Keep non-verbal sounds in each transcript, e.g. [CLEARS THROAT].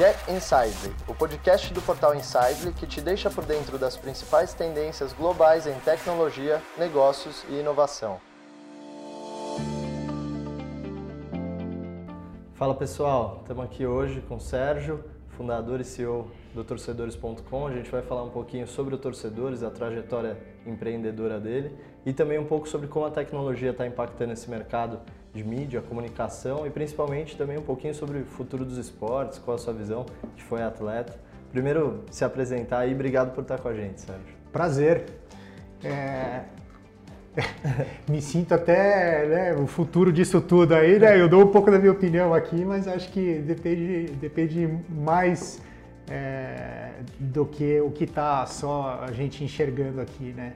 Get Insidely, o podcast do portal Insidely que te deixa por dentro das principais tendências globais em tecnologia, negócios e inovação. Fala pessoal, estamos aqui hoje com o Sérgio, fundador e CEO do Torcedores.com. A gente vai falar um pouquinho sobre o Torcedores, a trajetória empreendedora dele e também um pouco sobre como a tecnologia está impactando esse mercado de mídia, comunicação e principalmente também um pouquinho sobre o futuro dos esportes, qual a sua visão, que foi atleta. Primeiro, se apresentar e obrigado por estar com a gente, Sérgio. Prazer. É... [LAUGHS] Me sinto até né, o futuro disso tudo aí, né? Eu dou um pouco da minha opinião aqui, mas acho que depende, depende mais é, do que o que está só a gente enxergando aqui, né?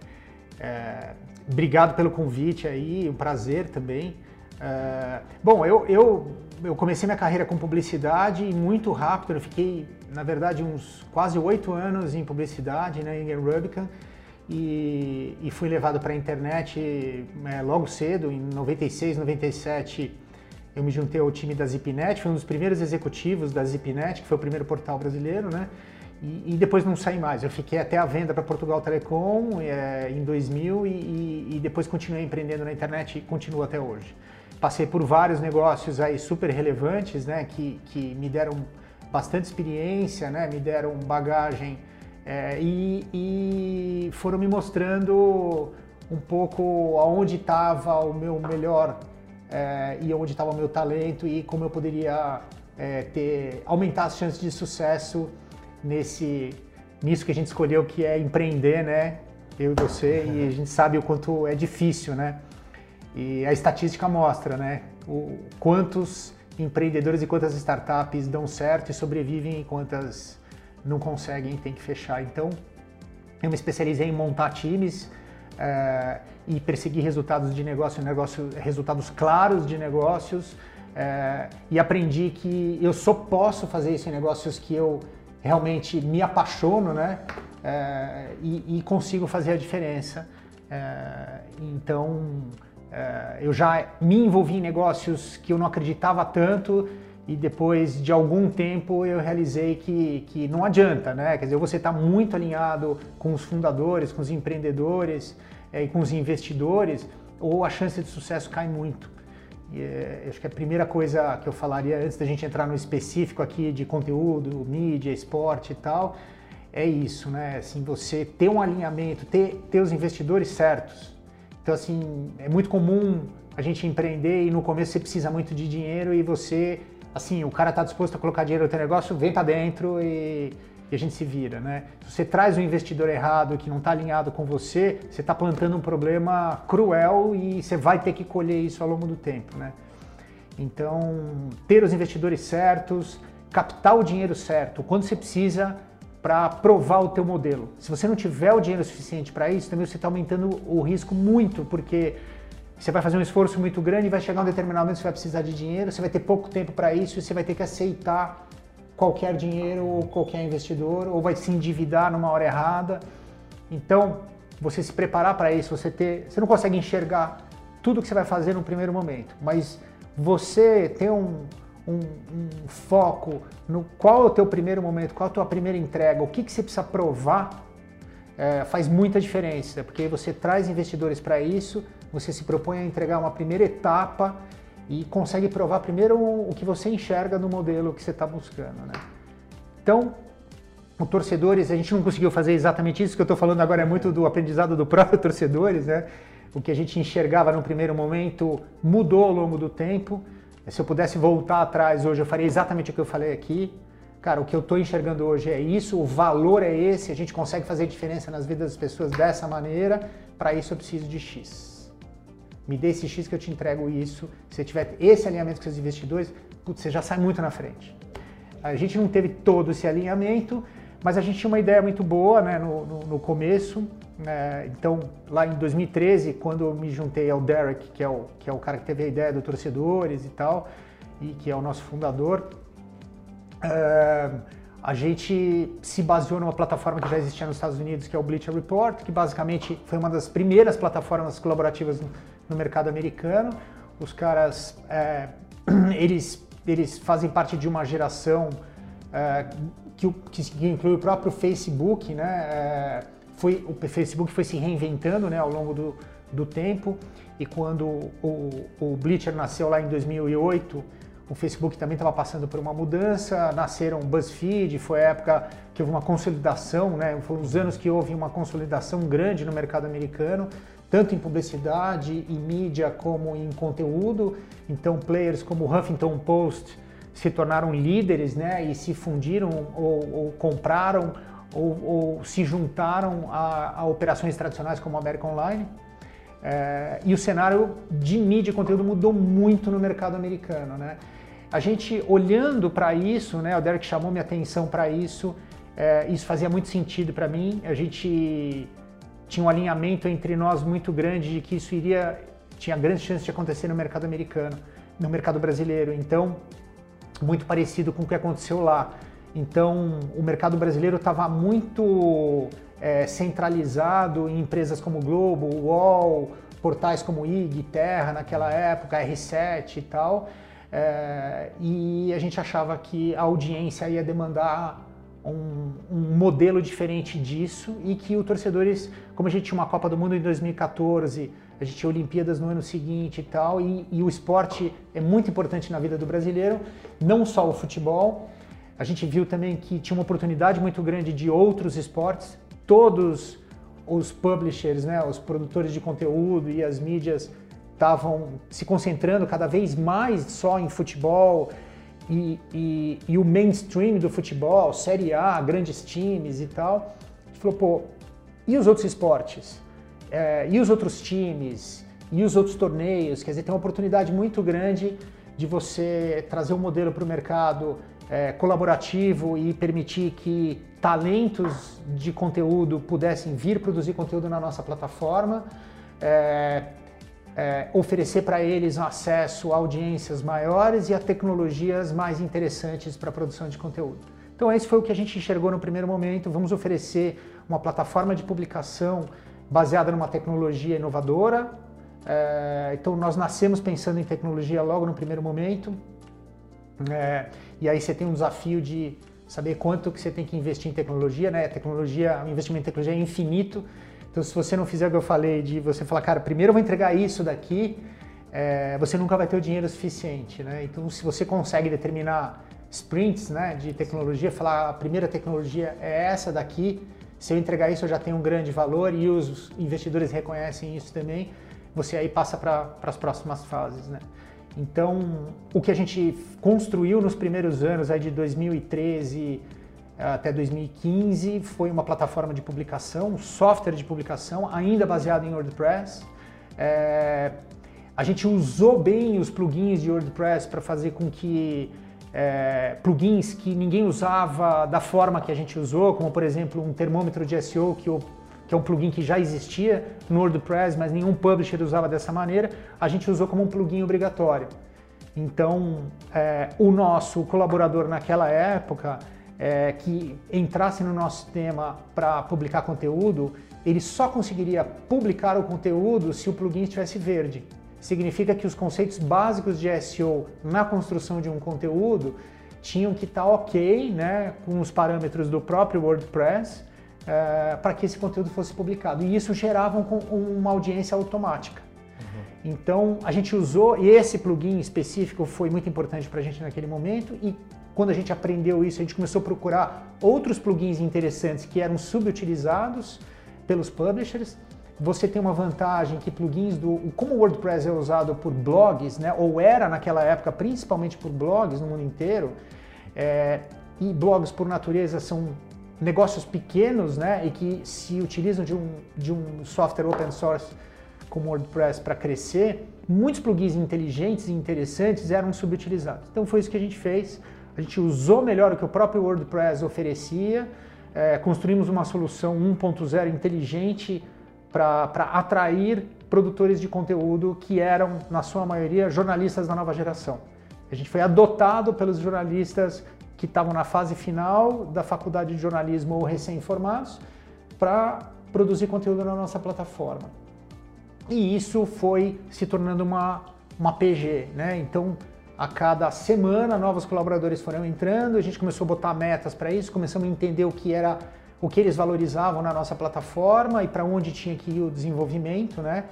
É, obrigado pelo convite aí, um prazer também. É, bom, eu, eu, eu comecei minha carreira com publicidade e muito rápido, eu fiquei, na verdade, uns quase oito anos em publicidade, né, em Rubicon, e, e fui levado para a internet é, logo cedo, em 96, 97, eu me juntei ao time da ZipNet, fui um dos primeiros executivos da ZipNet, que foi o primeiro portal brasileiro, né? E, e depois não saí mais. Eu fiquei até a venda para Portugal Telecom é, em 2000 e, e, depois continuei empreendendo na internet e continuo até hoje. Passei por vários negócios aí super relevantes, né? Que, que me deram bastante experiência, né? Me deram bagagem é, e, e foram me mostrando um pouco aonde estava o meu melhor é, e onde estava o meu talento e como eu poderia é, ter aumentar as chances de sucesso nesse nisso que a gente escolheu que é empreender, né? Eu e você e a gente sabe o quanto é difícil, né? E a estatística mostra, né? O quantos empreendedores e quantas startups dão certo e sobrevivem e quantas não conseguem e tem que fechar. Então, eu me especializei em montar times é, e perseguir resultados de negócio, negócio, resultados claros de negócios é, e aprendi que eu só posso fazer isso em negócios que eu realmente me apaixono, né? É, e, e, consigo fazer a diferença. Então, eu já me envolvi em negócios que eu não acreditava tanto e depois de algum tempo eu realizei que, que não adianta, né? Quer dizer, você está muito alinhado com os fundadores, com os empreendedores é, e com os investidores, ou a chance de sucesso cai muito. E, é, acho que a primeira coisa que eu falaria antes da gente entrar no específico aqui de conteúdo, mídia, esporte e tal, é isso, né? Assim, você ter um alinhamento, ter, ter os investidores certos. Então, assim, é muito comum a gente empreender e no começo você precisa muito de dinheiro e você, assim, o cara está disposto a colocar dinheiro no teu negócio, vem para dentro e e a gente se vira, né? Se você traz um investidor errado que não está alinhado com você, você está plantando um problema cruel e você vai ter que colher isso ao longo do tempo, né? Então, ter os investidores certos, captar o dinheiro certo, quando você precisa para provar o teu modelo. Se você não tiver o dinheiro suficiente para isso, também você está aumentando o risco muito, porque você vai fazer um esforço muito grande e vai chegar um determinado momento que você vai precisar de dinheiro, você vai ter pouco tempo para isso e você vai ter que aceitar qualquer dinheiro ou qualquer investidor, ou vai se endividar numa hora errada. Então, você se preparar para isso, você ter, você não consegue enxergar tudo que você vai fazer no primeiro momento, mas você ter um, um, um foco no qual é o teu primeiro momento, qual é a tua primeira entrega, o que, que você precisa provar, é, faz muita diferença, porque você traz investidores para isso, você se propõe a entregar uma primeira etapa e consegue provar primeiro o que você enxerga no modelo que você está buscando. Né? Então, o torcedores, a gente não conseguiu fazer exatamente isso, que eu estou falando agora é muito do aprendizado do próprio [LAUGHS] torcedores, né? O que a gente enxergava no primeiro momento mudou ao longo do tempo. Se eu pudesse voltar atrás hoje, eu faria exatamente o que eu falei aqui. Cara, o que eu estou enxergando hoje é isso, o valor é esse, a gente consegue fazer diferença nas vidas das pessoas dessa maneira, para isso eu preciso de X me dê esse X que eu te entrego isso. Se você tiver esse alinhamento com seus investidores, putz, você já sai muito na frente. A gente não teve todo esse alinhamento, mas a gente tinha uma ideia muito boa né, no, no, no começo. É, então, lá em 2013, quando eu me juntei ao Derek, que é o, que é o cara que teve a ideia do Torcedores e tal, e que é o nosso fundador, é, a gente se baseou numa plataforma que já existia nos Estados Unidos, que é o Bleacher Report, que basicamente foi uma das primeiras plataformas colaborativas no mercado americano. Os caras, é, [CLEARS THROAT] eles, eles fazem parte de uma geração é, que, que, inclui o próprio Facebook, né? Foi, o Facebook foi se reinventando né, ao longo do, do tempo e quando o, o Bleacher nasceu lá em 2008, o Facebook também estava passando por uma mudança, nasceram BuzzFeed, foi a época que houve uma consolidação, né? foram os anos que houve uma consolidação grande no mercado americano, tanto em publicidade e mídia como em conteúdo. Então, players como o Huffington Post se tornaram líderes né? e se fundiram ou, ou compraram ou, ou, se juntaram a, a operações tradicionais como a American Online. É, e o cenário de mídia e conteúdo mudou muito no mercado americano. Né? A gente olhando para isso, né, o Derek chamou minha atenção para isso, é, isso fazia muito sentido para mim. A gente tinha um alinhamento entre nós muito grande de que isso iria, tinha grandes chances de acontecer no mercado americano, no mercado brasileiro. Então, muito parecido com o que aconteceu lá. Então, o mercado brasileiro estava muito é, centralizado em empresas como Globo, UOL, portais como IG, Terra naquela época, R7 e tal. É, e a gente achava que a audiência ia demandar um, um, modelo diferente disso e que os torcedores, como a gente tinha uma Copa do Mundo em 2014, a gente tinha Olimpíadas no ano seguinte e tal, e, e o esporte é muito importante na vida do brasileiro, não só o futebol. A gente viu também que tinha uma oportunidade muito grande de outros esportes, todos os publishers, né, os produtores de conteúdo e as mídias estavam se concentrando cada vez mais só em futebol e, e, e, o mainstream do futebol, Série A, grandes times e tal. A gente falou, pô, e os outros esportes? É, e os outros times? E os outros torneios? Quer dizer, tem uma oportunidade muito grande de você trazer um modelo para o mercado é, colaborativo e permitir que talentos de conteúdo pudessem vir produzir conteúdo na nossa plataforma, é, é, oferecer para eles acesso a audiências maiores e a tecnologias mais interessantes para a produção de conteúdo. Então, esse foi o que a gente enxergou no primeiro momento. Vamos oferecer uma plataforma de publicação baseada numa tecnologia inovadora. É, então, nós nascemos pensando em tecnologia logo no primeiro momento. É, e aí você tem um desafio de saber quanto que você tem que investir em tecnologia, né? Tecnologia, o investimento em tecnologia é infinito. Então, se você não fizer o que eu falei, de você falar, cara, primeiro eu vou entregar isso daqui, é, você nunca vai ter o dinheiro suficiente, né? Então, se você consegue determinar sprints, né, de tecnologia, falar a primeira tecnologia é essa daqui, se eu entregar isso eu já tenho um grande valor e os investidores reconhecem isso também, você aí passa para as próximas fases, né? Então, o que a gente construiu nos primeiros anos, aí de 2013 até 2015, foi uma plataforma de publicação, um software de publicação, ainda baseado em WordPress. É, a gente usou bem os plugins de WordPress para fazer com que é, plugins que ninguém usava da forma que a gente usou, como por exemplo um termômetro de SEO que que é um plugin que já existia no WordPress, mas nenhum publisher usava dessa maneira, a gente usou como um plugin obrigatório. Então, é, o nosso colaborador naquela época, é, que entrasse no nosso sistema para publicar conteúdo, ele só conseguiria publicar o conteúdo se o plugin estivesse verde. Significa que os conceitos básicos de SEO na construção de um conteúdo tinham que estar tá ok né, com os parâmetros do próprio WordPress, é, para que esse conteúdo fosse publicado. E isso gerava um, uma audiência automática. Uhum. Então a gente usou, e esse plugin específico foi muito importante para a gente naquele momento, e quando a gente aprendeu isso, a gente começou a procurar outros plugins interessantes que eram subutilizados pelos publishers. Você tem uma vantagem que plugins do. Como o WordPress é usado por blogs, né, ou era naquela época principalmente por blogs no mundo inteiro, é, e blogs por natureza são negócios pequenos né, e que se utilizam de um, de um software open source como WordPress para crescer, muitos plugins inteligentes e interessantes eram subutilizados. Então foi isso que a gente fez. A gente usou melhor o que o próprio WordPress oferecia, é, construímos uma solução 1.0 inteligente para atrair produtores de conteúdo que eram, na sua maioria, jornalistas da nova geração. A gente foi adotado pelos jornalistas que estavam na fase final da faculdade de jornalismo ou recém-formados para produzir conteúdo na nossa plataforma. E isso foi se tornando uma, uma PG, né? Então, a cada semana novos colaboradores foram entrando, a gente começou a botar metas para isso, começamos a entender o que era o que eles valorizavam na nossa plataforma e para onde tinha que ir o desenvolvimento, né?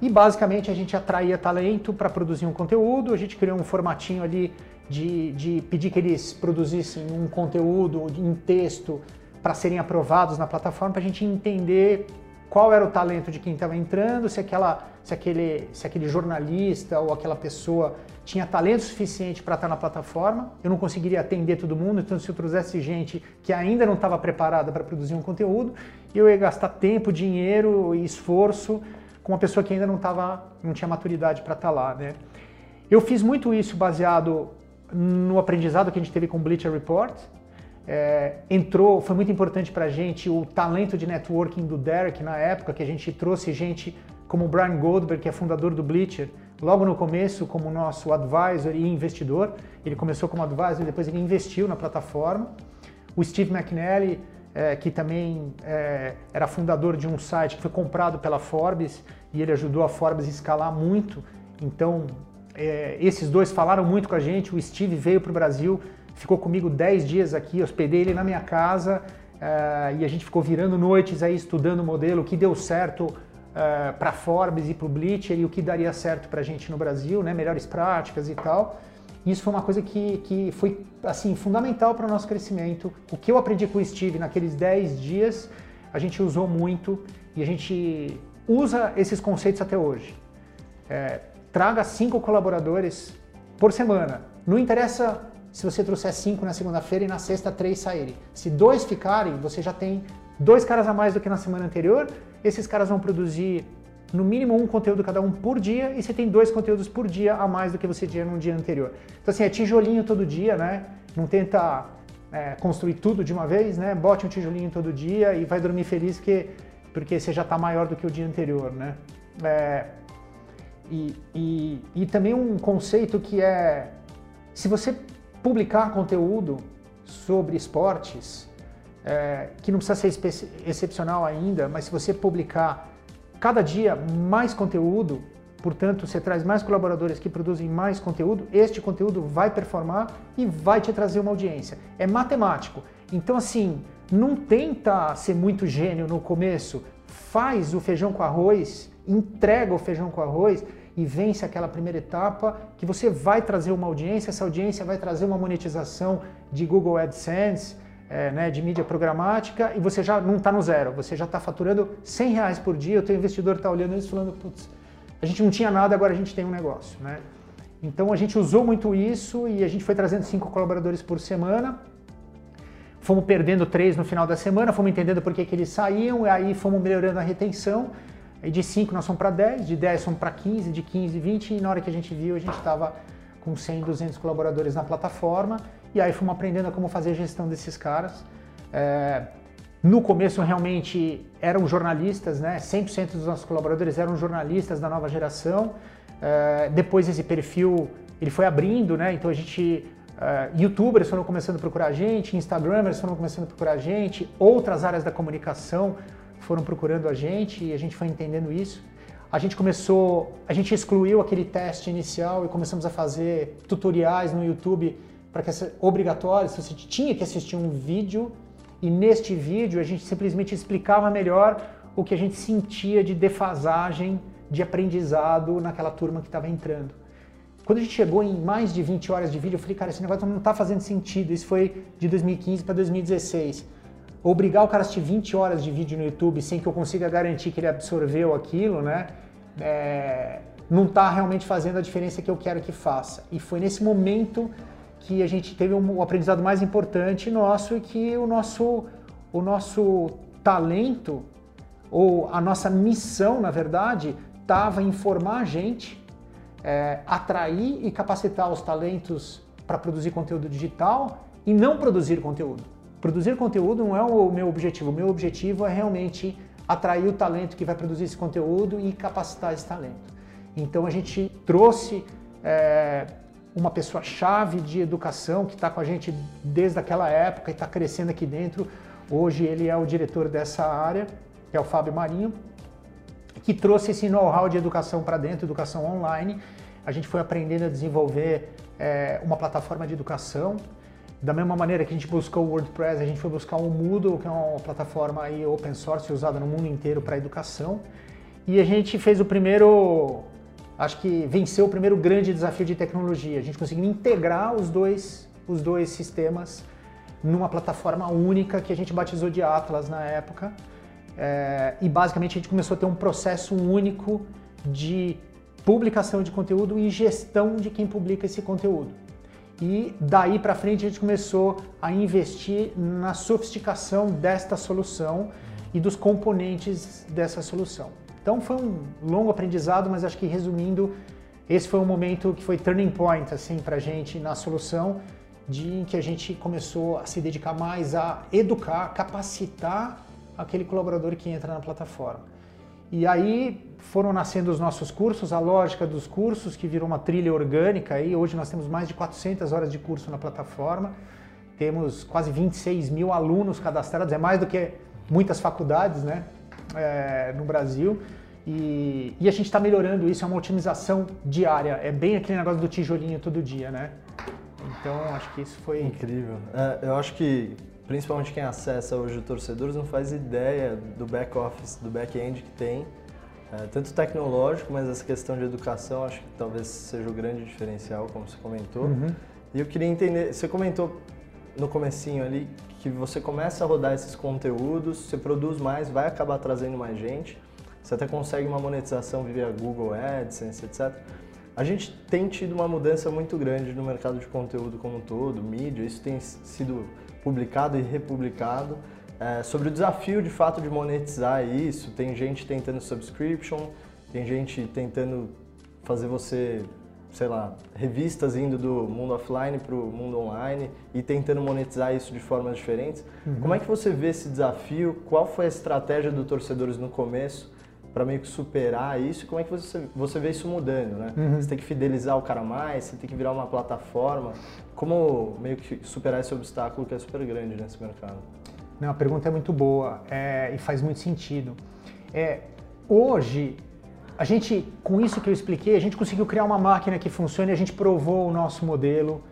E basicamente a gente atraía talento para produzir um conteúdo, a gente criou um formatinho ali de, de pedir que eles produzissem um conteúdo em texto para serem aprovados na plataforma, para a gente entender qual era o talento de quem estava entrando, se, aquela, se, aquele, se aquele jornalista ou aquela pessoa tinha talento suficiente para estar na plataforma. Eu não conseguiria atender todo mundo, então se eu trouxesse gente que ainda não estava preparada para produzir um conteúdo, eu ia gastar tempo, dinheiro e esforço com uma pessoa que ainda não, tava, não tinha maturidade para estar lá. Né? Eu fiz muito isso baseado no aprendizado que a gente teve com o Bleacher Report. É, entrou, foi muito importante para a gente o talento de networking do Derek na época, que a gente trouxe gente como o Brian Goldberg, que é fundador do Bleacher, logo no começo como nosso advisor e investidor. Ele começou como advisor depois ele investiu na plataforma. O Steve McNally, é, que também é, era fundador de um site que foi comprado pela Forbes e ele ajudou a Forbes a escalar muito. Então, é, esses dois falaram muito com a gente. O Steve veio para o Brasil, ficou comigo 10 dias aqui, hospedei ele na minha casa é, e a gente ficou virando noites aí estudando o modelo, o que deu certo uh, eh, para Forbes e para o Bleacher e o que daria certo para a gente no Brasil, né? melhores práticas e tal. Isso foi uma coisa que, que foi assim fundamental para o nosso crescimento. O que eu aprendi com o Steve naqueles 10 dias, a gente usou muito e a gente usa esses conceitos até hoje. É, traga cinco colaboradores por semana. Não interessa se você trouxer cinco na segunda-feira e na sexta três saírem. Se dois ficarem, você já tem dois caras a mais do que na semana anterior esses caras vão produzir no mínimo um conteúdo cada um por dia e você tem dois conteúdos por dia a mais do que você tinha no dia anterior. Então assim, é tijolinho todo dia, né? Não tenta é, construir tudo de uma vez, né? Bote um tijolinho todo dia e vai dormir feliz porque, porque você já está maior do que o dia anterior, né? É, e, e, e também um conceito que é, se você publicar conteúdo sobre esportes, é, que não precisa ser excepcional ainda, mas se você publicar cada dia mais conteúdo, portanto, você traz mais colaboradores que produzem mais conteúdo, este conteúdo vai performar e vai te trazer uma audiência. É matemático. Então, assim, não tenta ser muito gênio no começo, faz o feijão com arroz, entrega o feijão com arroz e vence aquela primeira etapa que você vai trazer uma audiência, essa audiência vai trazer uma monetização de Google AdSense, é, né, de mídia programática e você já não está no zero, você já está faturando 100 reais por dia, o teu investidor está olhando isso falando, putz, a gente não tinha nada, agora a gente tem um negócio. Né? Então a gente usou muito isso e a gente foi trazendo cinco colaboradores por semana, fomos perdendo três no final da semana, fomos entendendo por que, que eles saíam, e aí fomos melhorando a retenção, e de 5 nós fomos para 10, de 10 fomos para 15, de 15, 20, e na hora que a gente viu, a gente estava com 100, 200 colaboradores na plataforma, e aí fomos aprendendo a como fazer a gestão desses caras. É, no começo realmente eram jornalistas, né? 100% dos nossos colaboradores eram jornalistas da nova geração. É, depois esse perfil ele foi abrindo, né? Então a gente Uh, youtubers foram começando a procurar a gente, Instagramers foram começando a procurar a gente, outras áreas da comunicação foram procurando a gente e a gente foi entendendo isso. A gente começou, a gente excluiu aquele teste inicial e começamos a fazer tutoriais no YouTube para que essa obrigatório, você tinha que assistir um vídeo e neste vídeo a gente simplesmente explicava melhor o que a gente sentia de defasagem de aprendizado naquela turma que estava entrando. Quando a gente chegou em mais de 20 horas de vídeo, eu falei, cara, esse negócio não está fazendo sentido. Isso foi de 2015 para 2016. Obrigar o cara a assistir 20 horas de vídeo no YouTube sem que eu consiga garantir que ele absorveu aquilo, né? É, não está realmente fazendo a diferença que eu quero que faça. E foi nesse momento que a gente teve um, aprendizado mais importante nosso e que o nosso, o nosso talento, ou a nossa missão, na verdade, estava em formar a gente, é, atrair e capacitar os talentos para produzir conteúdo digital e não produzir conteúdo. Produzir conteúdo não é o meu objetivo, o meu objetivo é realmente atrair o talento que vai produzir esse conteúdo e capacitar esse talento. Então a gente trouxe é, uma pessoa-chave de educação que está com a gente desde aquela época e está crescendo aqui dentro. Hoje ele é o diretor dessa área, que é o Fábio Marinho, que trouxe esse know-how de educação para dentro, educação online. A gente foi aprendendo a desenvolver é, uma plataforma de educação. Da mesma maneira que a gente buscou o WordPress, a gente foi buscar o Moodle, que é uma plataforma aí open source usada no mundo inteiro para educação. E a gente fez o primeiro, acho que venceu o primeiro grande desafio de tecnologia. A gente conseguiu integrar os dois, os dois sistemas numa plataforma única que a gente batizou de Atlas na época. É, e basicamente a gente começou a ter um processo único de publicação de conteúdo e gestão de quem publica esse conteúdo. E daí para frente a gente começou a investir na sofisticação desta solução e dos componentes dessa solução. Então foi um longo aprendizado, mas acho que resumindo, esse foi um momento que foi turning point assim para a gente na solução, de em que a gente começou a se dedicar mais a educar, capacitar aquele colaborador que entra na plataforma. E aí foram nascendo os nossos cursos, a lógica dos cursos, que virou uma trilha orgânica. Aí hoje nós temos mais de 400 horas de curso na plataforma, temos quase 26 mil alunos cadastrados, é mais do que muitas faculdades né, é, no Brasil. E, e a gente está melhorando isso, é uma otimização diária, é bem aquele negócio do tijolinho todo dia, né? Então acho que isso foi. Incrível. É, eu acho que principalmente quem acessa hoje o Torcedores não faz ideia do back office, do back end que tem, é, tanto tecnológico, mas essa questão de educação acho que talvez seja o grande diferencial, como você comentou. Uhum. E eu queria entender, você comentou no comecinho ali que você começa a rodar esses conteúdos, você produz mais, vai acabar trazendo mais gente, você até consegue uma monetização via Google AdSense, etc. A gente tem tido uma mudança muito grande no mercado de conteúdo como um todo, mídia, isso tem sido publicado e republicado, é, sobre o desafio de fato de monetizar isso. Tem gente tentando subscription, tem gente tentando fazer você, sei lá, revistas indo do mundo offline para o mundo online e tentando monetizar isso de formas diferentes. Uhum. Como é que você vê esse desafio? Qual foi a estratégia do Torcedores no começo? para meio que superar isso, como é que você, você vê isso mudando, né? Uhum. Você tem que fidelizar o cara mais, você tem que virar uma plataforma. Como meio que superar esse obstáculo que é super grande nesse mercado? Não, a pergunta é muito boa é, e faz muito sentido. É, hoje, a gente, com isso que eu expliquei, a gente conseguiu criar uma máquina que funcione a gente provou o nosso modelo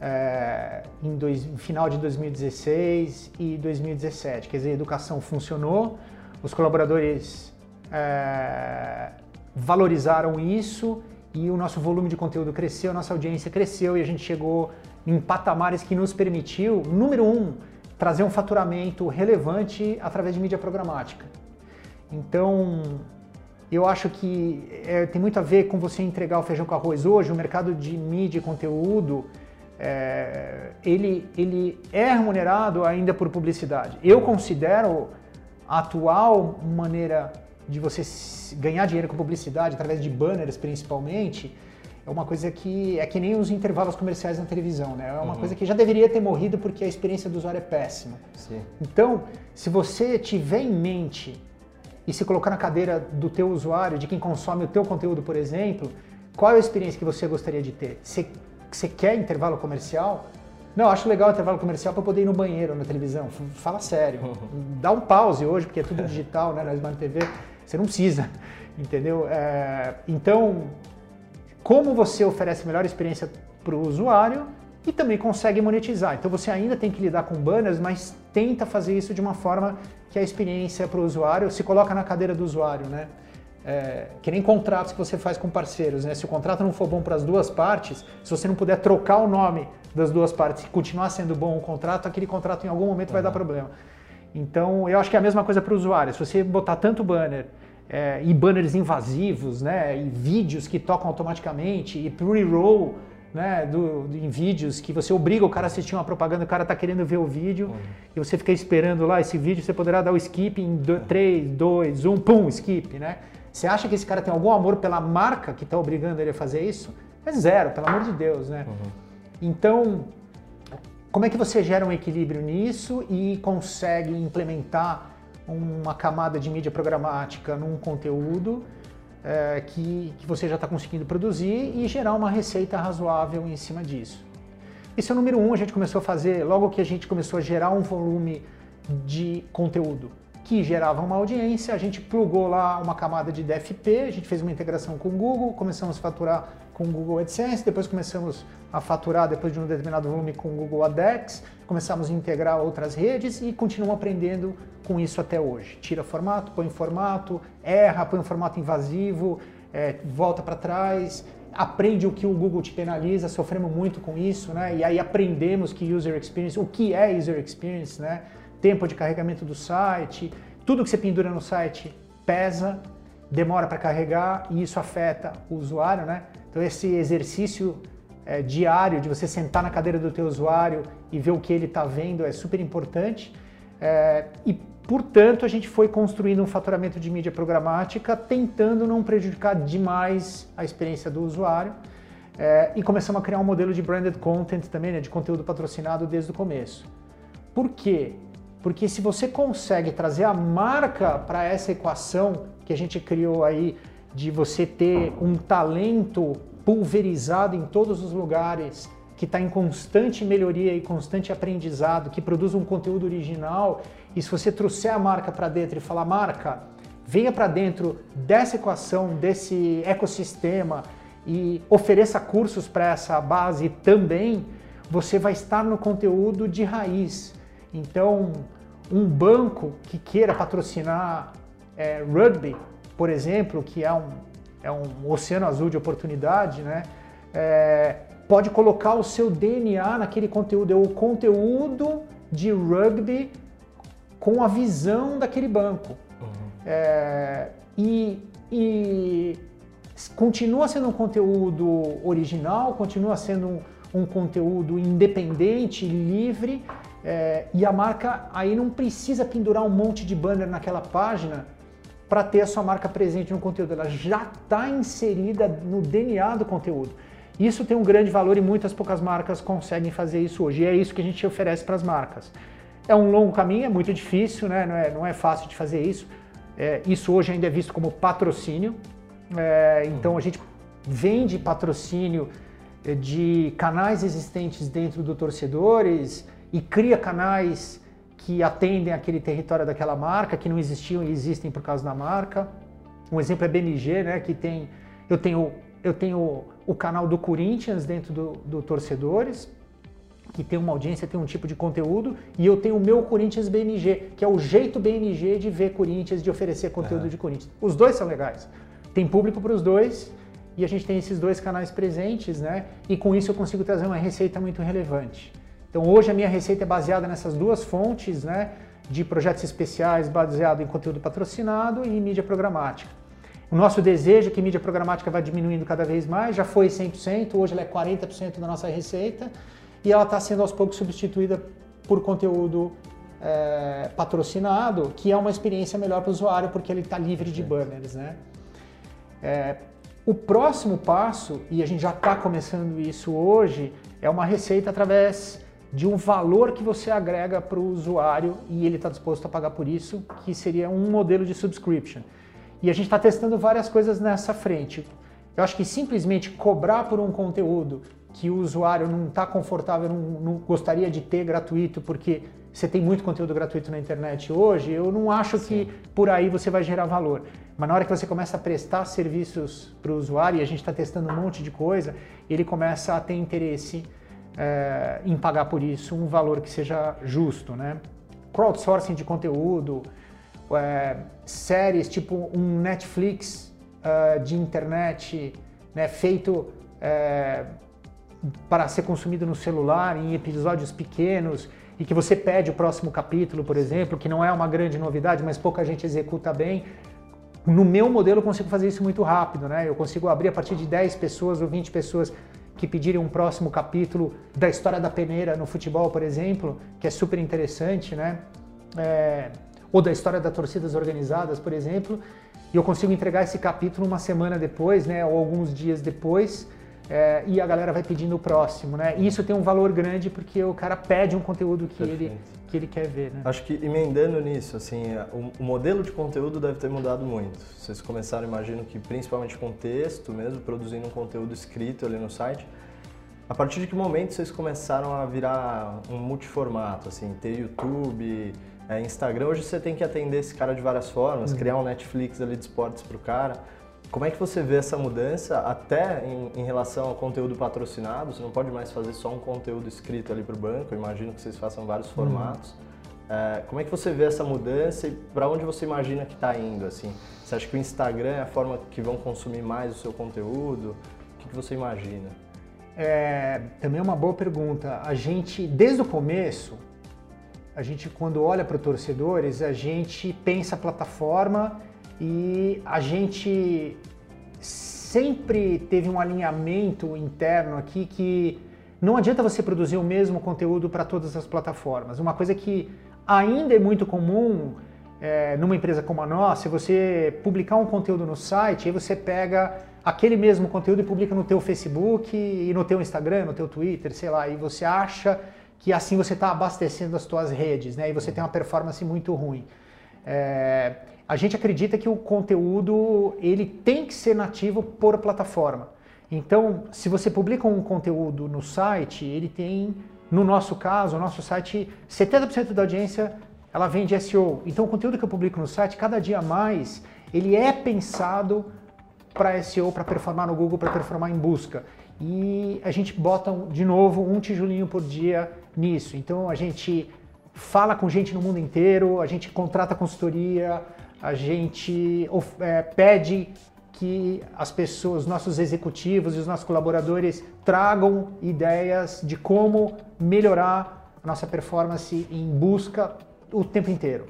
é, em dois, final de 2016 e 2017. Quer dizer, a educação funcionou, os colaboradores é, valorizaram isso e o nosso volume de conteúdo cresceu, a nossa audiência cresceu e a gente chegou em patamares que nos permitiu, número um, trazer um faturamento relevante através de mídia programática. Então, eu acho que é, tem muito a ver com você entregar o feijão com arroz. Hoje, o mercado de mídia e conteúdo, é, ele, ele é remunerado ainda por publicidade. Eu considero a atual maneira de você ganhar dinheiro com publicidade, através de banners principalmente, é uma coisa que é que nem os intervalos comerciais na televisão, né? É uma uhum. coisa que já deveria ter morrido porque a experiência do usuário é péssima. Sim. Então, se você tiver em mente e se colocar na cadeira do teu usuário, de quem consome o teu conteúdo, por exemplo, qual é a experiência que você gostaria de ter? Você, você quer intervalo comercial? Não, acho legal o intervalo comercial para poder ir no banheiro na televisão. Fala sério. Uhum. Dá um pause hoje, porque é tudo digital, né, na Smart TV. Você não precisa, entendeu? É, então, como você oferece melhor experiência para o usuário e também consegue monetizar. Então você ainda tem que lidar com banners, mas tenta fazer isso de uma forma que a experiência para o usuário se coloca na cadeira do usuário, né? É, que nem contratos que você faz com parceiros, né? Se o contrato não for bom para as duas partes, se você não puder trocar o nome das duas partes e continuar sendo bom o contrato, aquele contrato em algum momento uhum. vai dar problema. Então, eu acho que é a mesma coisa para o usuário. Se você botar tanto banner é, e banners invasivos, né, e vídeos que tocam automaticamente, e pre-roll né, do, do, em vídeos que você obriga o cara a assistir uma propaganda, o cara está querendo ver o vídeo, uhum. e você fica esperando lá esse vídeo, você poderá dar o skip em 3, 2, 1, pum, skip, né? Você acha que esse cara tem algum amor pela marca que está obrigando ele a fazer isso? É zero, pelo amor de Deus, né? Uhum. Então, como é que você gera um equilíbrio nisso e consegue implementar uma camada de mídia programática num conteúdo é, que, que você já está conseguindo produzir e gerar uma receita razoável em cima disso? Esse é o número um, a gente começou a fazer logo que a gente começou a gerar um volume de conteúdo que gerava uma audiência, a gente plugou lá uma camada de DFP, a gente fez uma integração com o Google, começamos a faturar com o Google AdSense, depois começamos a faturar depois de um determinado volume com o Google ADEX, começamos a integrar outras redes e continuamos aprendendo com isso até hoje. Tira formato, põe formato, erra, põe um formato invasivo, é, volta para trás, aprende o que o Google te penaliza, sofremos muito com isso, né? E aí aprendemos que user experience, o que é user experience, né? Tempo de carregamento do site, tudo que você pendura no site pesa, demora para carregar e isso afeta o usuário, né? Então esse exercício é, diário de você sentar na cadeira do teu usuário e ver o que ele está vendo é super importante. É, e Portanto, a gente foi construindo um faturamento de mídia programática, tentando não prejudicar demais a experiência do usuário. É, e começamos a criar um modelo de branded content também, né, de conteúdo patrocinado desde o começo. Por quê? Porque se você consegue trazer a marca para essa equação que a gente criou aí de você ter um talento pulverizado em todos os lugares, que está em constante melhoria e constante aprendizado, que produz um conteúdo original e se você trouxer a marca para dentro e falar, marca, venha para dentro dessa equação, desse ecossistema e ofereça cursos para essa base também, você vai estar no conteúdo de raiz. Então, um banco que queira patrocinar é, rugby, por exemplo, que é um, é um oceano azul de oportunidade, né? É, pode colocar o seu DNA naquele conteúdo, é o conteúdo de rugby com a visão daquele banco. Uhum. É, e, e, continua sendo um conteúdo original, continua sendo um, um conteúdo independente, livre, é, e a marca aí não precisa pendurar um monte de banner naquela página para ter a sua marca presente no conteúdo, ela já está inserida no DNA do conteúdo. Isso tem um grande valor e muitas poucas marcas conseguem fazer isso hoje, e é isso que a gente oferece para as marcas. É um longo caminho, é muito difícil, né? não, é, não é fácil de fazer isso. É, isso hoje ainda é visto como patrocínio. É, então a gente vende patrocínio é, de canais existentes dentro do torcedores e cria canais que atendem aquele território daquela marca, que não existiam e existem por causa da marca. Um exemplo é BMG, né, que tem, eu tenho, eu tenho o canal do Corinthians dentro do, do Torcedores, que tem uma audiência, tem um tipo de conteúdo, e eu tenho o meu Corinthians BMG, que é o jeito BMG de ver Corinthians, de oferecer conteúdo de Corinthians. Os dois são legais. Tem público para os dois, e a gente tem esses dois canais presentes, né? E com isso eu consigo trazer uma receita muito relevante. Então hoje a minha receita é baseada nessas duas fontes, né? De projetos especiais baseado em conteúdo patrocinado e mídia programática. O nosso desejo é que mídia programática vá diminuindo cada vez mais, já foi 100%, hoje ela é 40% da nossa receita e ela está sendo aos poucos substituída por conteúdo é, patrocinado, que é uma experiência melhor para o usuário porque ele está livre de banners. Né? É, o próximo passo, e a gente já está começando isso hoje, é uma receita através de um valor que você agrega para o usuário e ele está disposto a pagar por isso, que seria um modelo de subscription. E a gente está testando várias coisas nessa frente. Eu acho que simplesmente cobrar por um conteúdo que o usuário não está confortável, não, não, gostaria de ter gratuito, porque você tem muito conteúdo gratuito na internet hoje, eu não acho Sim. que por aí você vai gerar valor. Mas na hora que você começa a prestar serviços para o usuário, e a gente está testando um monte de coisa, ele começa a ter interesse é, em pagar por isso um valor que seja justo. Né? Crowdsourcing de conteúdo, é, séries tipo um Netflix uh, de internet né, feito é, para ser consumido no celular em episódios pequenos e que você pede o próximo capítulo, por exemplo, que não é uma grande novidade, mas pouca gente executa bem. No meu modelo eu consigo fazer isso muito rápido, né? Eu consigo abrir a partir de 10 pessoas ou 20 pessoas que pedirem um próximo capítulo da história da peneira no futebol, por exemplo, que é super interessante, né? É, ou da história das torcidas organizadas, por exemplo, e eu consigo entregar esse capítulo uma semana depois, né? Ou alguns dias depois é, e a galera vai pedindo o próximo, né? E isso tem um valor grande porque o cara pede um conteúdo que, ele, que ele quer ver, né? Acho que emendando nisso, assim, o, o, modelo de conteúdo deve ter mudado muito. Vocês começaram, imagino que principalmente com texto mesmo, produzindo um conteúdo escrito ali no site. A partir de que momento vocês começaram a virar um multiformato, assim, ter YouTube, É, Instagram hoje você tem que atender esse cara de várias formas, criar um Netflix ali de esportes para o cara. Como é que você vê essa mudança até em, em, relação ao conteúdo patrocinado? Você não pode mais fazer só um conteúdo escrito ali para o banco, eu imagino que vocês façam vários formatos. É, como é que você vê essa mudança e para onde você imagina que está indo? Assim? Você acha que o Instagram é a forma que vão consumir mais o seu conteúdo? O que, que você imagina? É, também é uma boa pergunta. A gente, desde o começo, a gente quando olha para os torcedores, a gente pensa a plataforma e a gente sempre teve um alinhamento interno aqui que não adianta você produzir o mesmo conteúdo para todas as plataformas. Uma coisa que ainda é muito comum é, numa empresa como a nossa, é você publicar um conteúdo no site, aí você pega aquele mesmo conteúdo e publica no teu Facebook e no teu Instagram, no teu Twitter, sei lá, e você acha que assim você está abastecendo as tuas redes, né? E você tem uma performance muito ruim. É, a gente acredita que o conteúdo ele tem que ser nativo por plataforma. Então, se você publica um conteúdo no site, ele tem, no nosso caso, o nosso site, 70% da audiência ela vem de SEO. Então, o conteúdo que eu publico no site, cada dia mais, ele é pensado para SEO, para performar no Google, para performar em busca. E a gente bota de novo um tijolinho por dia nisso. Então, a gente fala com gente no mundo inteiro, a gente contrata consultoria, a gente é, pede que as pessoas, nossos executivos e os nossos colaboradores tragam ideias de como melhorar a nossa performance em busca o tempo inteiro.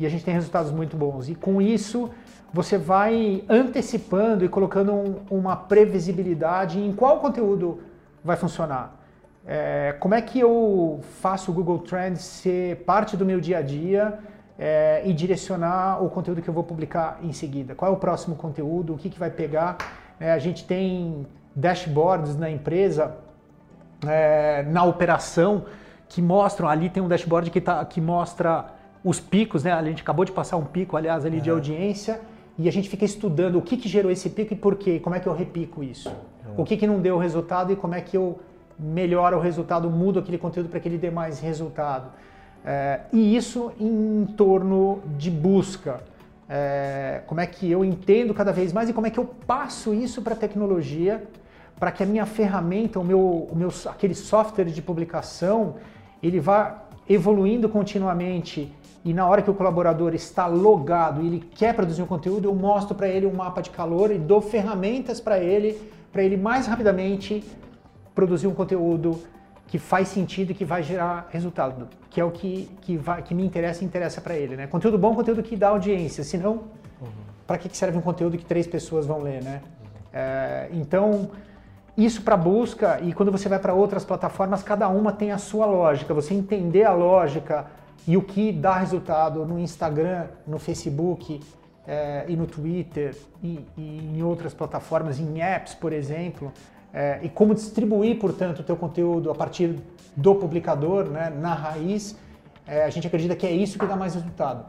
E a gente tem resultados muito bons. E com isso, você vai antecipando e colocando um, uma previsibilidade em qual conteúdo vai funcionar. É, como é que eu faço o Google Trends ser parte do meu dia a dia é, e direcionar o conteúdo que eu vou publicar em seguida. Qual é o próximo conteúdo, o que, que vai pegar. É, a gente tem dashboards na empresa, é, na operação, que mostram, ali tem um dashboard que, tá, que mostra os picos, né? A gente acabou de passar um pico, aliás, ali de audiência, e a gente fica estudando o que, que gerou esse pico e por quê, como é que eu repico isso. O que, que não deu resultado e como é que eu melhoro o resultado, mudo aquele conteúdo para que ele dê mais resultado. É, e isso em torno de busca. É, como é que eu entendo cada vez mais e como é que eu passo isso para a tecnologia, para que a minha ferramenta, o meu, o meu, aquele software de publicação, ele vá evoluindo continuamente e na hora que o colaborador está logado e ele quer produzir um conteúdo, eu mostro para ele um mapa de calor e dou ferramentas para ele, para ele mais rapidamente produzir um conteúdo que faz sentido e que vai gerar resultado, que é o que, que, vai, que me interessa e interessa para ele. Né? Conteúdo bom, conteúdo que dá audiência, senão, uhum. para que serve um conteúdo que três pessoas vão ler? Né? Uhum. É, então, isso para busca, e quando você vai para outras plataformas, cada uma tem a sua lógica. Você entender a lógica e o que dá resultado no Instagram, no Facebook é, e no Twitter e, e em outras plataformas, em apps, por exemplo, é, e como distribuir, portanto, o teu conteúdo a partir do publicador, né, na raiz, é, a gente acredita que é isso que dá mais resultado.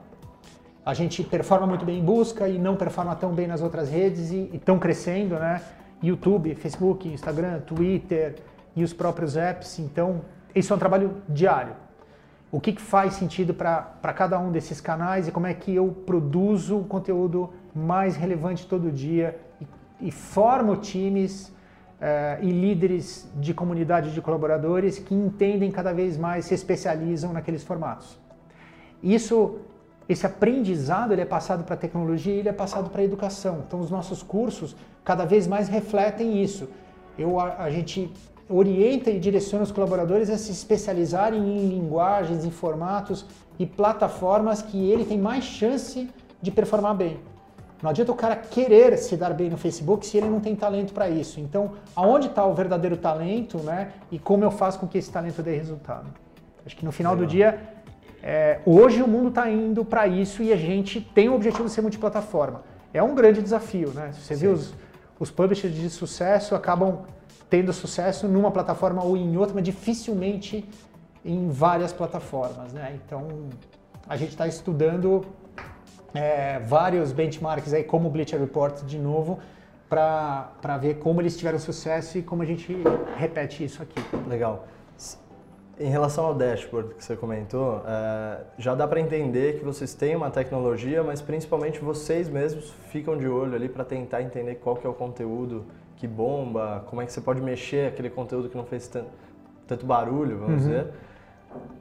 A gente performa muito bem em busca e não performa tão bem nas outras redes e estão crescendo, né? YouTube, Facebook, Instagram, Twitter e os próprios apps. Então, isso é um trabalho diário. O que, que faz sentido para cada um desses canais e como é que eu produzo o conteúdo mais relevante todo dia e, e formo times uh, e líderes de comunidade de colaboradores que entendem cada vez mais, se especializam naqueles formatos. Isso, esse aprendizado ele é passado para a tecnologia e ele é passado para a educação. Então os nossos cursos cada vez mais refletem isso. Eu, a, a gente orienta e direciona os colaboradores a se especializarem em linguagens, em formatos e plataformas que ele tem mais chance de performar bem. Não adianta o cara querer se dar bem no Facebook se ele não tem talento para isso. Então, aonde está o verdadeiro talento, né? E como eu faço com que esse talento dê resultado? Acho que no final Legal. do dia, é, hoje o mundo está indo para isso e a gente tem o objetivo de ser multiplataforma. É um grande desafio, né? Você Sim. viu os, os publishers de sucesso acabam tendo sucesso numa plataforma ou em outra, mas dificilmente em várias plataformas, né? Então, a gente está estudando é, vários benchmarks aí, como o Bleacher Report de novo, para ver como eles tiveram sucesso e como a gente repete isso aqui. Legal. Em relação ao dashboard que você comentou, é, já dá para entender que vocês têm uma tecnologia, mas principalmente vocês mesmos ficam de olho ali para tentar entender qual que é o conteúdo que bomba, como é que você pode mexer aquele conteúdo que não fez tanto, tanto barulho, vamos uhum. dizer.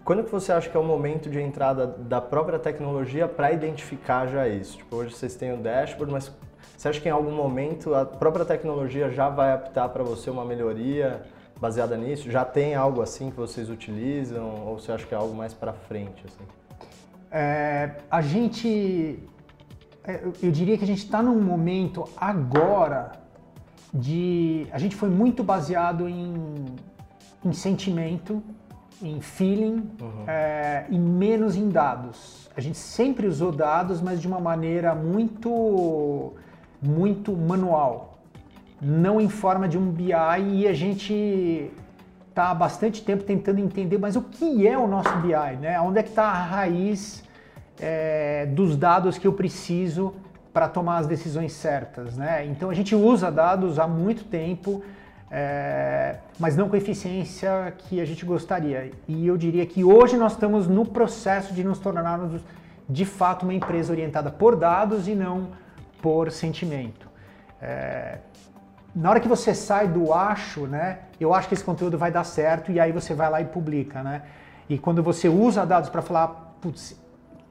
Quando que você acha que é o momento de entrada da própria tecnologia para identificar já isso? Tipo, hoje vocês têm o dashboard, mas você acha que em algum momento a própria tecnologia já vai apitar para você uma melhoria? baseada nisso? Já tem algo assim que vocês utilizam ou você acha que é algo mais para frente? Assim? É, a gente, é, eu diria que a gente está num momento agora de, a gente foi muito baseado em, em sentimento, em feeling uhum. é, e menos em dados. A gente sempre usou dados, mas de uma maneira muito, muito manual não em forma de um BI e a gente está há bastante tempo tentando entender, mas o que é o nosso BI, né? Onde é que está a raiz é, dos dados que eu preciso para tomar as decisões certas, né? Então a gente usa dados há muito tempo, é, mas não com a eficiência que a gente gostaria. E eu diria que hoje nós estamos no processo de nos tornarmos de fato uma empresa orientada por dados e não por sentimento. É, na hora que você sai do acho, né, eu acho que esse conteúdo vai dar certo e aí você vai lá e publica, né? E quando você usa dados para falar, putz,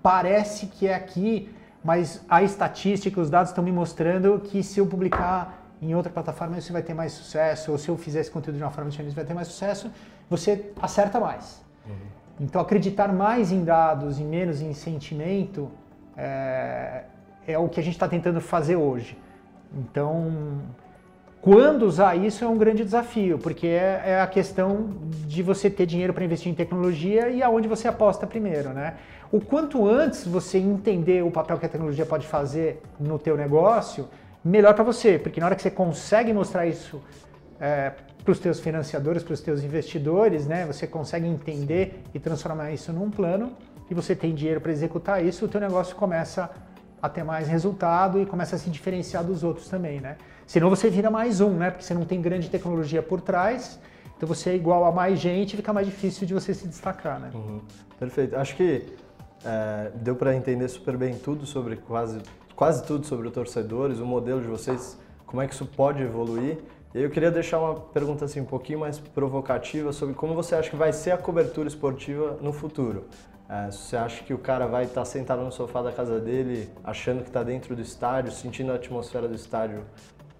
parece que é aqui, mas a estatística, os dados estão me mostrando que se eu publicar em outra plataforma você vai ter mais sucesso, ou se eu fizer esse conteúdo de uma forma diferente vai ter mais sucesso, você acerta mais. Uhum. Então acreditar mais em dados e menos em sentimento é, é o que a gente está tentando fazer hoje. Então quando usar isso é um grande desafio, porque é, é a questão de você ter dinheiro para investir em tecnologia e aonde você aposta primeiro, né? O quanto antes você entender o papel que a tecnologia pode fazer no teu negócio, melhor para você, porque na hora que você consegue mostrar isso é, para os teus financiadores, para os teus investidores, né? Você consegue entender e transformar isso num plano e você tem dinheiro para executar isso, o teu negócio começa a ter mais resultado e começa a se diferenciar dos outros também, né? Senão você vira mais um, né? Porque você não tem grande tecnologia por trás, então você é igual a mais gente e fica mais difícil de você se destacar, né? Uhum. Perfeito. Acho que é, deu para entender super bem tudo sobre quase, quase tudo sobre torcedores, o modelo de vocês, como é que isso pode evoluir. E eu queria deixar uma pergunta assim um pouquinho mais provocativa sobre como você acha que vai ser a cobertura esportiva no futuro. É, você acha que o cara vai estar sentado no sofá da casa dele, achando que está dentro do estádio, sentindo a atmosfera do estádio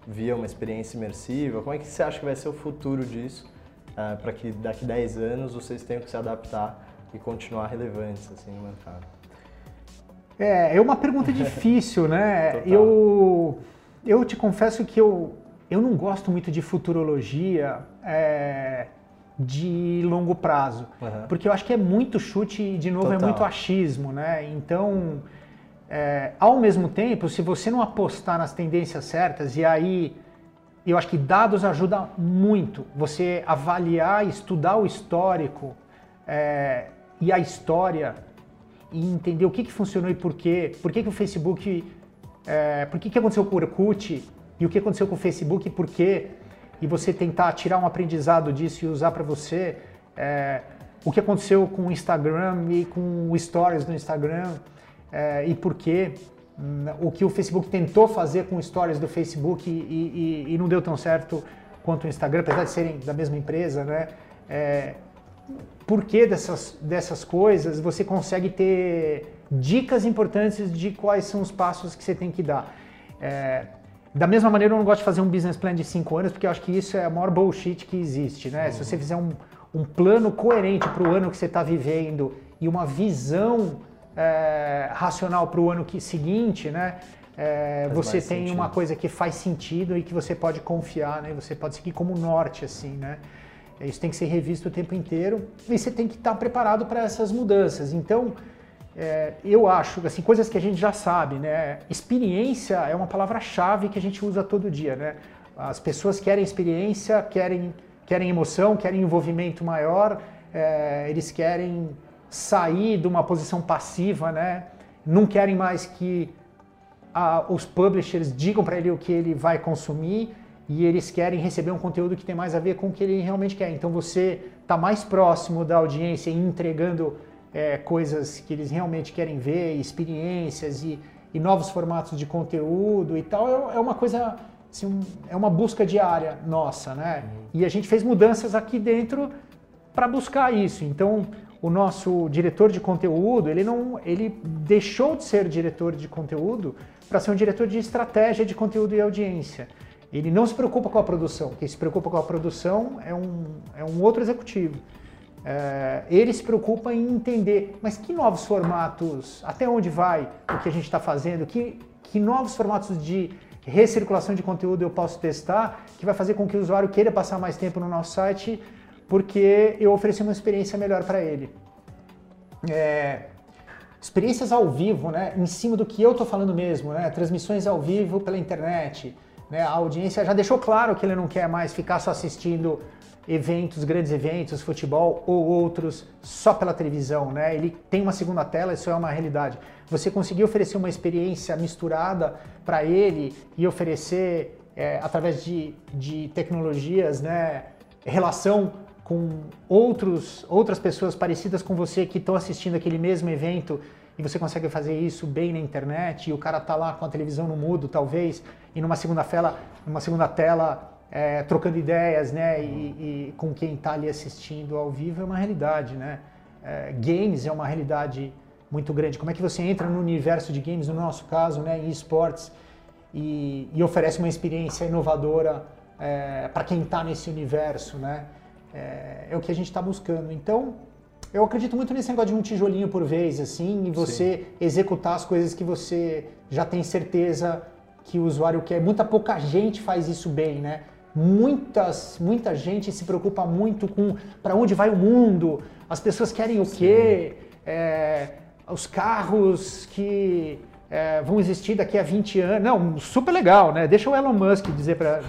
via uma experiência imersiva? Como é que você acha que vai ser o futuro disso é, para que daqui 10 anos vocês tenham que se adaptar e continuar relevantes assim, no mercado? É, é uma pergunta difícil, né? eu, eu te confesso que eu, eu não gosto muito de futurologia. É, de longo prazo. Uhum. Porque eu acho que é muito chute e, de novo, é Total. é muito achismo, né? Então, é, ao mesmo tempo, se você não apostar nas tendências certas, e aí eu acho que dados ajudam muito você avaliar, estudar o histórico é, e a história e entender o que, que funcionou e por quê, por que, que o Facebook, é, por que, que aconteceu com o Orkut e o que aconteceu com o Facebook e por quê e você tentar tirar um aprendizado disso e usar para você. É, o que aconteceu com o Instagram e com o Stories no Instagram é, e por quê. Hum, o que o Facebook tentou fazer com Stories do Facebook e, e, e, não deu tão certo quanto o Instagram, apesar de serem da mesma empresa, né? É, por que dessas, dessas coisas você consegue ter dicas importantes de quais são os passos que você tem que dar. É, da mesma maneira, eu não gosto de fazer um business plan de cinco anos, porque eu acho que isso é a maior bullshit que existe, né? Uhum. Se você fizer um, um plano coerente para o ano que você está vivendo e uma visão é, racional para o ano que, seguinte, né? É, você tem sentido. uma coisa que faz sentido e que você pode confiar, né? Você pode seguir como norte, assim, né? Isso tem que ser revisto o tempo inteiro e você tem que estar preparado para essas mudanças. Então, é, eu acho, assim, coisas que a gente já sabe, né? Experiência é uma palavra-chave que a gente usa todo dia, né? As pessoas querem experiência, querem, querem emoção, querem envolvimento maior, é, eles querem sair de uma posição passiva, né? Não querem mais que a, os publishers digam para ele o que ele vai consumir, e eles querem receber um conteúdo que tem mais a ver com o que ele realmente quer. Então você está mais próximo da audiência e entregando é, coisas que eles realmente querem ver, experiências e, e novos formatos de conteúdo e tal, é, é uma coisa, assim, um, é uma busca diária nossa, né? Uhum. E a gente fez mudanças aqui dentro para buscar isso. Então o nosso diretor de conteúdo, ele não, ele deixou de ser diretor de conteúdo para ser um diretor de estratégia de conteúdo e audiência. Ele não se preocupa com a produção. Quem se preocupa com a produção é um, é um outro executivo. É, ele se preocupa em entender, mas que novos formatos, até onde vai o que a gente está fazendo, que, que novos formatos de recirculação de conteúdo eu posso testar, que vai fazer com que o usuário queira passar mais tempo no nosso site, porque eu ofereci uma experiência melhor para ele. É, experiências ao vivo, né, em cima do que eu estou falando mesmo, né, transmissões ao vivo pela internet, né? A audiência já deixou claro que ele não quer mais ficar só assistindo eventos, grandes eventos, futebol ou outros só pela televisão, né? Ele tem uma segunda tela, isso é uma realidade. Você conseguir oferecer uma experiência misturada para ele e oferecer é, através de, de tecnologias, né? Relação com outros, outras pessoas parecidas com você que estão assistindo aquele mesmo evento e você consegue fazer isso bem na internet e o cara tá lá com a televisão no mudo, talvez, e numa segunda tela, numa segunda tela é, trocando ideias, né, e, e com quem está ali assistindo ao vivo é uma realidade, né? É, games é uma realidade muito grande. Como é que você entra no universo de games, no nosso caso, né, em esportes, e, e oferece uma experiência inovadora é, para quem está nesse universo, né? É, é o que a gente está buscando. Então, eu acredito muito nesse negócio de um tijolinho por vez, assim, e você Sim. executar as coisas que você já tem certeza que o usuário quer. Muita pouca gente faz isso bem, né? Muitas, muita gente se preocupa muito com para onde vai o mundo, as pessoas querem o quê, é, os carros que é, vão existir daqui a 20 anos. Não, super legal, né? Deixa o Elon Musk dizer para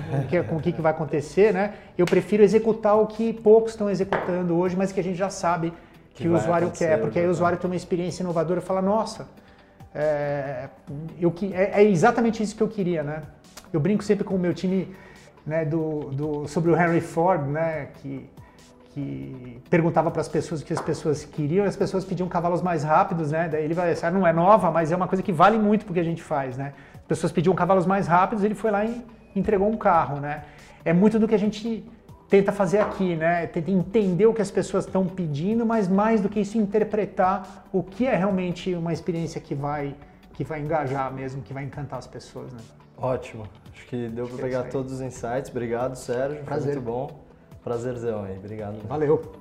com o que, que vai acontecer, né? Eu prefiro executar o que poucos estão executando hoje, mas que a gente já sabe que, que o usuário quer, porque aí o usuário tem uma experiência inovadora e fala, nossa, é, eu, é, é, exatamente isso que eu queria, né? Eu brinco sempre com o meu time né, do, do, sobre o Henry Ford, né, que, que perguntava para as pessoas o que as pessoas queriam, as pessoas pediam cavalos mais rápidos, né? Daí ele vai, essa não é nova, mas é uma coisa que vale muito porque a gente faz, né? As pessoas pediam cavalos mais rápidos, ele foi lá e entregou um carro, né? É muito do que a gente tenta fazer aqui, né? Tenta entender o que as pessoas estão pedindo, mas mais do que isso, interpretar o que é realmente uma experiência que vai, que vai engajar mesmo, que vai encantar as pessoas, né? Ótimo. Acho que deu para pegar todos os insights. Obrigado, Sérgio. Prazer. Foi muito bom. Prazerzão aí. Obrigado. Valeu.